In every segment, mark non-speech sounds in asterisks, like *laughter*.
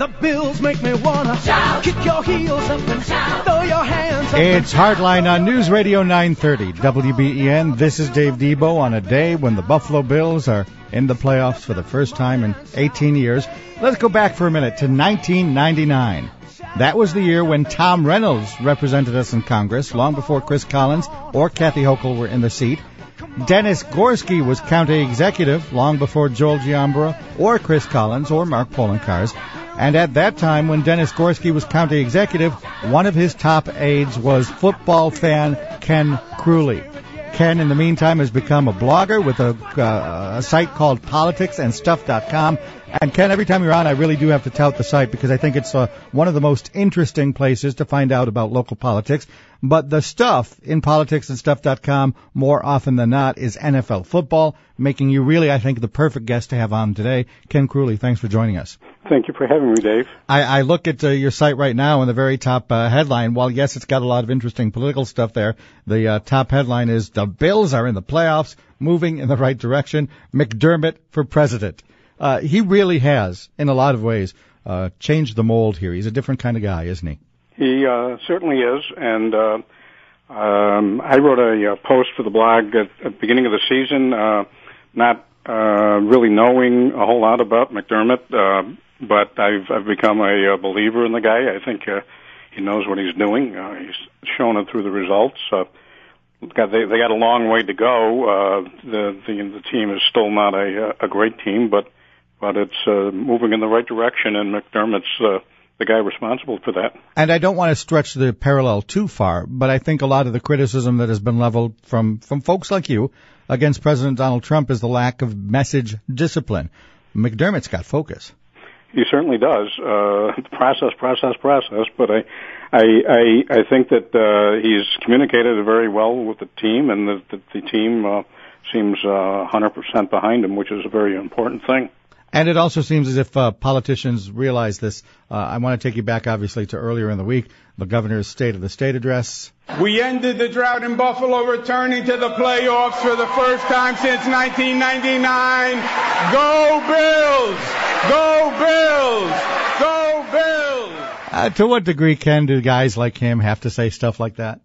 The bills make me wanna Shout. kick your heels up and Shout. throw your hands up. It's Hardline on News Radio 930 WBEN. This is Dave Debo on a day when the Buffalo Bills are in the playoffs for the first time in 18 years. Let's go back for a minute to 1999. That was the year when Tom Reynolds represented us in Congress, long before Chris Collins or Kathy Hochul were in the seat. Dennis Gorski was county executive long before Joel Giambra or Chris Collins or Mark Poloncarz. And at that time, when Dennis Gorski was county executive, one of his top aides was football fan Ken Kruly. Ken, in the meantime, has become a blogger with a, uh, a site called politicsandstuff.com. And Ken, every time you're on, I really do have to tout the site because I think it's uh, one of the most interesting places to find out about local politics. But the stuff in politicsandstuff.com more often than not is NFL football, making you really, I think, the perfect guest to have on today. Ken Kruly, thanks for joining us. Thank you for having me, Dave. I, I look at uh, your site right now, and the very top uh, headline, while yes, it's got a lot of interesting political stuff there, the uh, top headline is The Bills are in the playoffs, moving in the right direction. McDermott for president. Uh, he really has, in a lot of ways, uh, changed the mold here. He's a different kind of guy, isn't he? He uh, certainly is, and uh, um, I wrote a, a post for the blog at, at the beginning of the season, uh, not uh, really knowing a whole lot about McDermott, uh, but I've I've become a, a believer in the guy. I think uh, he knows what he's doing. Uh, he's shown it through the results. Uh, got they they got a long way to go. Uh, the the the team is still not a a great team, but but it's uh, moving in the right direction, and McDermott's uh, the guy responsible for that. And I don't want to stretch the parallel too far, but I think a lot of the criticism that has been leveled from from folks like you against President Donald Trump is the lack of message discipline. McDermott's got focus. He certainly does. Uh, *laughs* process, process, process. But I, I, I, I think that uh, he's communicated very well with the team, and that the, the team uh, seems uh, 100% behind him, which is a very important thing. And it also seems as if uh, politicians realize this. Uh, I want to take you back, obviously, to earlier in the week, the governor's State of the State address. We ended the drought in Buffalo, returning to the playoffs for the first time since 1999. Go Bills! Go Bills! Go Bills! Uh, to what degree can do guys like him have to say stuff like that?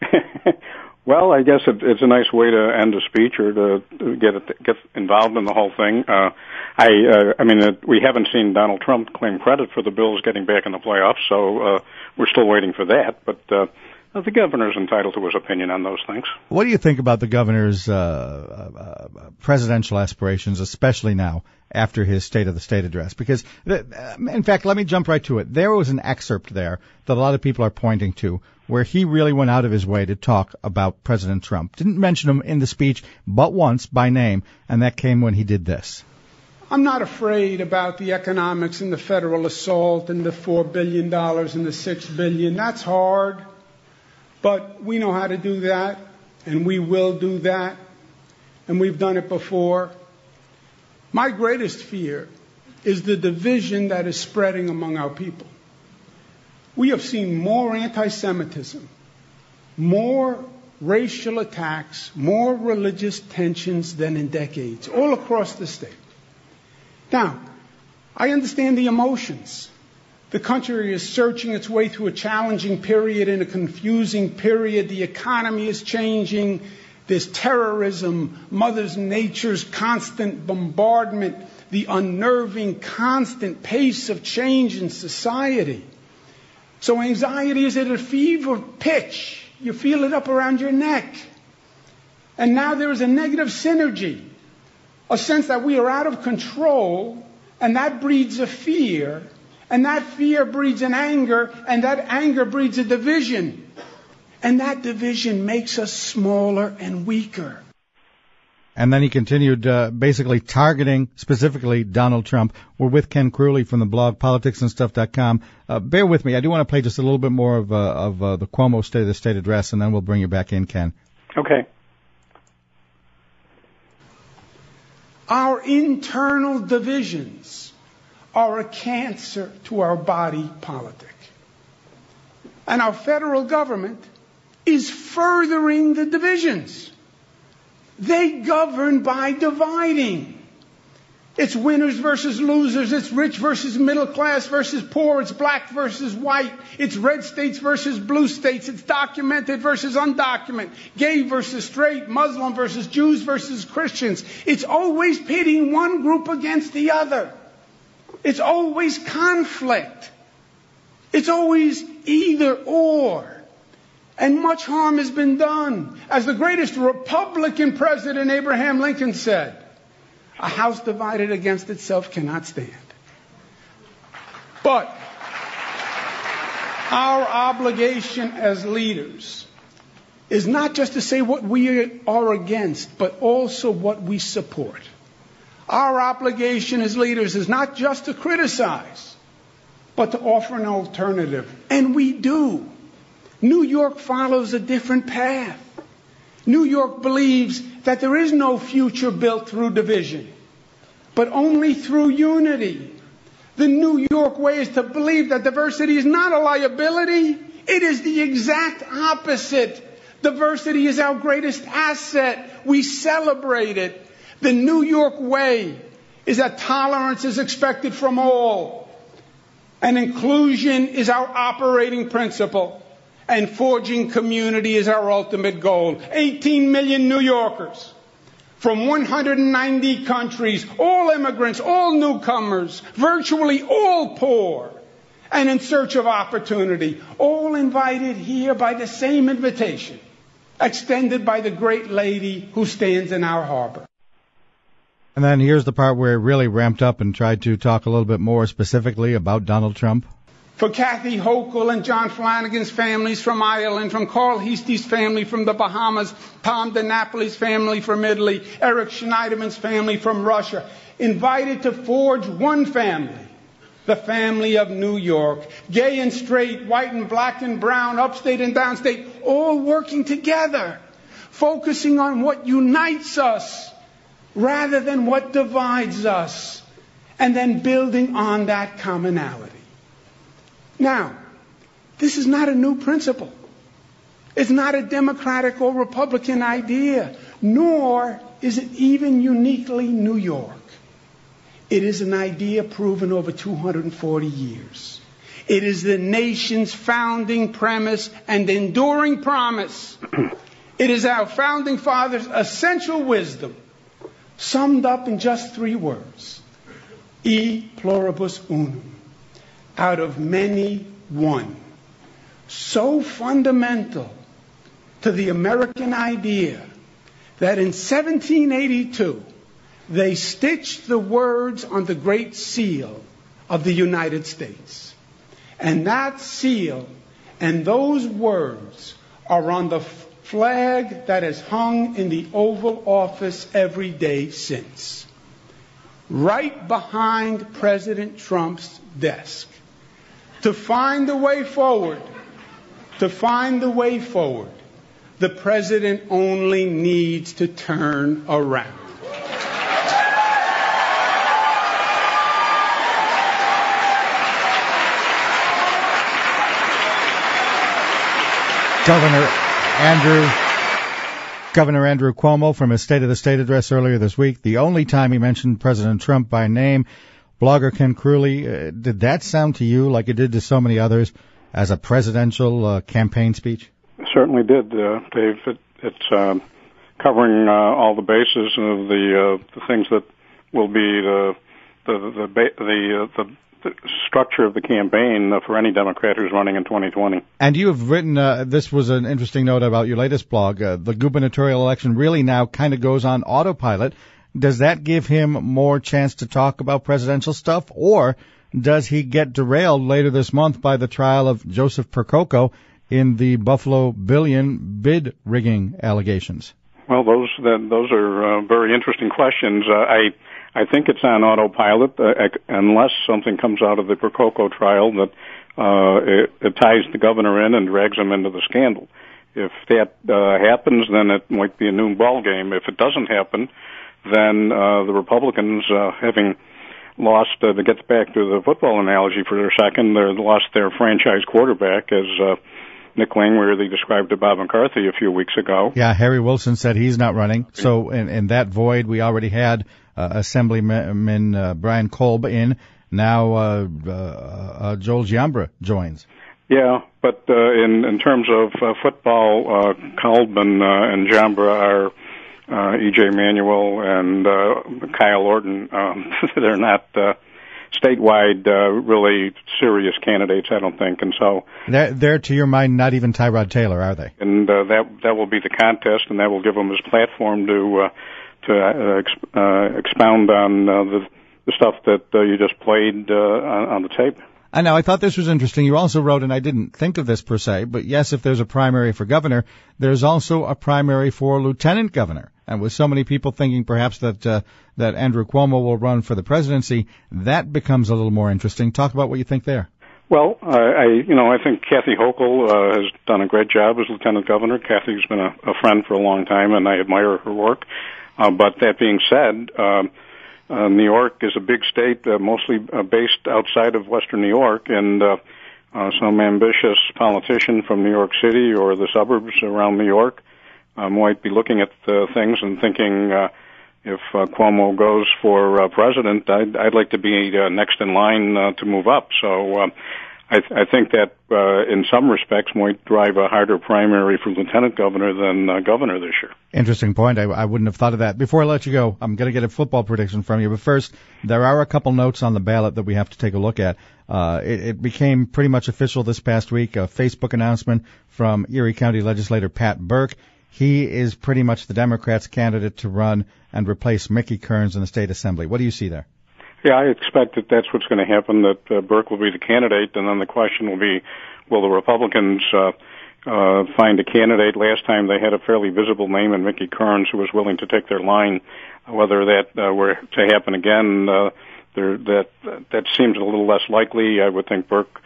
*laughs* well, I guess it, it's a nice way to end a speech or to, to get it, get involved in the whole thing. Uh, I, uh, I mean, uh, we haven't seen Donald Trump claim credit for the Bills getting back in the playoffs, so uh, we're still waiting for that. But uh, the governor's entitled to his opinion on those things. What do you think about the governor's uh, uh, presidential aspirations, especially now after his State of the State address? Because, uh, in fact, let me jump right to it. There was an excerpt there that a lot of people are pointing to where he really went out of his way to talk about President Trump. Didn't mention him in the speech, but once by name, and that came when he did this. I'm not afraid about the economics and the federal assault and the $4 billion and the 6 billion. That's hard. But we know how to do that, and we will do that, and we've done it before. My greatest fear is the division that is spreading among our people. We have seen more anti Semitism, more racial attacks, more religious tensions than in decades, all across the state. Now, I understand the emotions. The country is searching its way through a challenging period in a confusing period. The economy is changing. There's terrorism, Mother Nature's constant bombardment, the unnerving, constant pace of change in society. So anxiety is at a fever pitch. You feel it up around your neck. And now there is a negative synergy a sense that we are out of control, and that breeds a fear, and that fear breeds an anger, and that anger breeds a division. And that division makes us smaller and weaker. And then he continued uh, basically targeting specifically Donald Trump. We're with Ken Kruly from the blog politicsandstuff.com. Uh, bear with me. I do want to play just a little bit more of, uh, of uh, the Cuomo State of the State address, and then we'll bring you back in, Ken. Okay. Our internal divisions are a cancer to our body politic. And our federal government is furthering the divisions. They govern by dividing. It's winners versus losers. It's rich versus middle class versus poor. It's black versus white. It's red states versus blue states. It's documented versus undocumented. Gay versus straight. Muslim versus Jews versus Christians. It's always pitting one group against the other. It's always conflict. It's always either or and much harm has been done. As the greatest Republican president Abraham Lincoln said, a house divided against itself cannot stand. But our obligation as leaders is not just to say what we are against, but also what we support. Our obligation as leaders is not just to criticize, but to offer an alternative. And we do. New York follows a different path. New York believes that there is no future built through division, but only through unity. The New York way is to believe that diversity is not a liability, it is the exact opposite. Diversity is our greatest asset. We celebrate it. The New York way is that tolerance is expected from all, and inclusion is our operating principle and forging community is our ultimate goal. 18 million New Yorkers from 190 countries, all immigrants, all newcomers, virtually all poor, and in search of opportunity, all invited here by the same invitation extended by the great lady who stands in our harbor. And then here's the part where it really ramped up and tried to talk a little bit more specifically about Donald Trump. For Kathy Hochul and John Flanagan's families from Ireland, from Carl Heastie's family from the Bahamas, Tom DiNapoli's family from Italy, Eric Schneiderman's family from Russia, invited to forge one family, the family of New York, gay and straight, white and black and brown, upstate and downstate, all working together, focusing on what unites us rather than what divides us, and then building on that commonality. Now, this is not a new principle. It's not a Democratic or Republican idea, nor is it even uniquely New York. It is an idea proven over 240 years. It is the nation's founding premise and enduring promise. *clears throat* it is our founding fathers' essential wisdom, summed up in just three words E pluribus unum out of many one. So fundamental to the American idea that in 1782 they stitched the words on the Great Seal of the United States. And that seal and those words are on the flag that has hung in the Oval Office every day since. Right behind President Trump's desk to find the way forward, to find the way forward, the president only needs to turn around. Governor Andrew Governor Andrew Cuomo from his State of the State address earlier this week, the only time he mentioned President Trump by name blogger Ken Kruly, uh, did that sound to you like it did to so many others as a presidential uh, campaign speech? It certainly did, uh, Dave. It, it's um, covering uh, all the bases of the uh, the things that will be the the the the, uh, the structure of the campaign for any Democrat who's running in 2020. And you have written, uh, this was an interesting note about your latest blog. Uh, the gubernatorial election really now kind of goes on autopilot does that give him more chance to talk about presidential stuff, or does he get derailed later this month by the trial of Joseph Percoco in the Buffalo Billion bid rigging allegations? Well, those those are uh, very interesting questions. Uh, I I think it's on autopilot uh, unless something comes out of the Percoco trial that uh, it, it ties the governor in and drags him into the scandal. If that uh, happens, then it might be a new ball game. If it doesn't happen, then uh, the Republicans, uh, having lost, uh, to get back to the football analogy for a second, they lost their franchise quarterback as uh, Nick Langworthy described to Bob McCarthy a few weeks ago. Yeah, Harry Wilson said he's not running. So in, in that void, we already had uh, Assemblyman uh, Brian Kolb in. Now uh, uh, uh, Joel Giambra joins. Yeah, but uh, in in terms of uh, football, uh, Kolb and, uh, and Giambra are uh, EJ Manuel and uh, Kyle Orton. Um, *laughs* they're not uh, statewide uh, really serious candidates, I don't think, and so they're, they're to your mind not even Tyrod Taylor, are they? And uh, that that will be the contest, and that will give them his platform to uh, to uh, exp- uh, expound on uh, the the stuff that uh, you just played uh, on, on the tape. I know. I thought this was interesting. You also wrote, and I didn't think of this per se, but yes, if there's a primary for governor, there's also a primary for lieutenant governor. And with so many people thinking perhaps that uh, that Andrew Cuomo will run for the presidency, that becomes a little more interesting. Talk about what you think there. Well, uh, I you know I think Kathy Hochul uh, has done a great job as lieutenant governor. Kathy's been a, a friend for a long time, and I admire her work. Uh, but that being said. Um, uh, New York is a big state, uh, mostly uh, based outside of Western New York, and uh, uh, some ambitious politician from New York City or the suburbs around New York might be looking at uh, things and thinking, uh, if uh, Cuomo goes for president, I'd, I'd like to be next in line to move up. So. I, th- I think that uh, in some respects might drive a harder primary for lieutenant governor than uh, governor this year. Interesting point. I, I wouldn't have thought of that. Before I let you go, I'm going to get a football prediction from you. But first, there are a couple notes on the ballot that we have to take a look at. Uh, it, it became pretty much official this past week. A Facebook announcement from Erie County legislator Pat Burke. He is pretty much the Democrats' candidate to run and replace Mickey Kearns in the state assembly. What do you see there? Yeah, I expect that that's what's going to happen. That uh, Burke will be the candidate, and then the question will be, will the Republicans uh, uh, find a candidate? Last time they had a fairly visible name in Mickey Kearns, who was willing to take their line. Whether that uh, were to happen again, uh, there, that that seems a little less likely. I would think Burke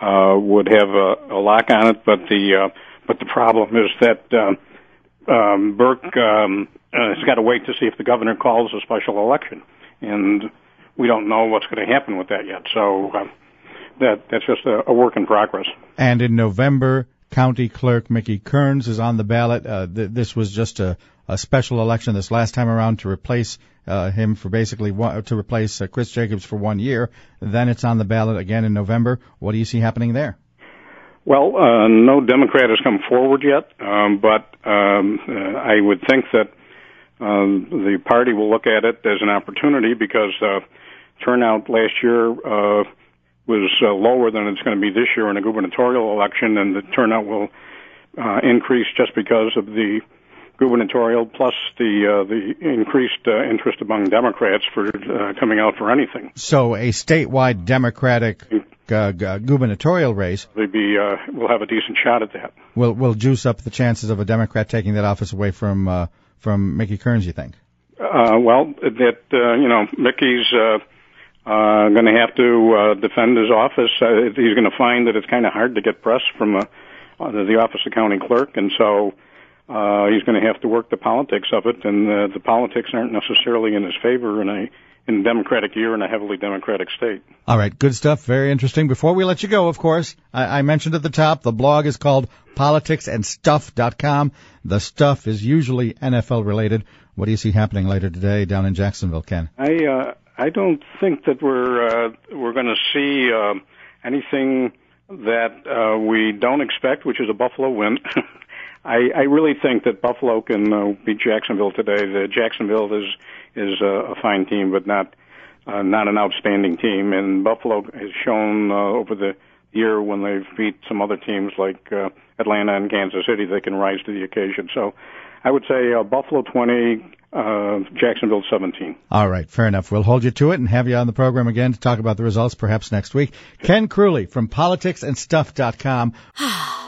uh, would have a, a lock on it, but the uh, but the problem is that um, um, Burke um, uh, has got to wait to see if the governor calls a special election, and we don't know what's going to happen with that yet. So uh, that that's just a, a, work in progress. And in November, County Clerk Mickey Kearns is on the ballot. Uh, th- this was just a, a special election this last time around to replace uh, him for basically one, to replace uh, Chris Jacobs for one year. Then it's on the ballot again in November. What do you see happening there? Well, uh, no Democrat has come forward yet, um, but um, uh, I would think that um, the party will look at it as an opportunity because uh, turnout last year uh, was uh, lower than it's going to be this year in a gubernatorial election, and the turnout will uh, increase just because of the gubernatorial plus the uh, the increased uh, interest among Democrats for uh, coming out for anything. So a statewide Democratic uh, gubernatorial race. They'd be uh, will have a decent shot at that. Will will juice up the chances of a Democrat taking that office away from uh, from Mickey Kearns. You think? Uh, well, that uh, you know Mickey's. Uh, uh, going to have to uh, defend his office. Uh, he's going to find that it's kind of hard to get press from uh, uh, the office of county clerk, and so uh, he's going to have to work the politics of it. And uh, the politics aren't necessarily in his favor in a in a democratic year in a heavily democratic state. All right, good stuff. Very interesting. Before we let you go, of course, I, I mentioned at the top the blog is called politicsandstuff.com. The stuff is usually NFL related. What do you see happening later today down in Jacksonville, Ken? I uh, I don't think that we're uh, we're going to see uh, anything that uh, we don't expect, which is a Buffalo win. *laughs* I, I really think that Buffalo can uh, beat Jacksonville today. The Jacksonville is is a, a fine team, but not uh, not an outstanding team. And Buffalo has shown uh, over the year when they've beat some other teams like uh, Atlanta and Kansas City, they can rise to the occasion. So I would say uh, Buffalo 20, uh, Jacksonville 17. All right, fair enough. We'll hold you to it and have you on the program again to talk about the results perhaps next week. Ken Kruly from politicsandstuff.com. *sighs* *sighs*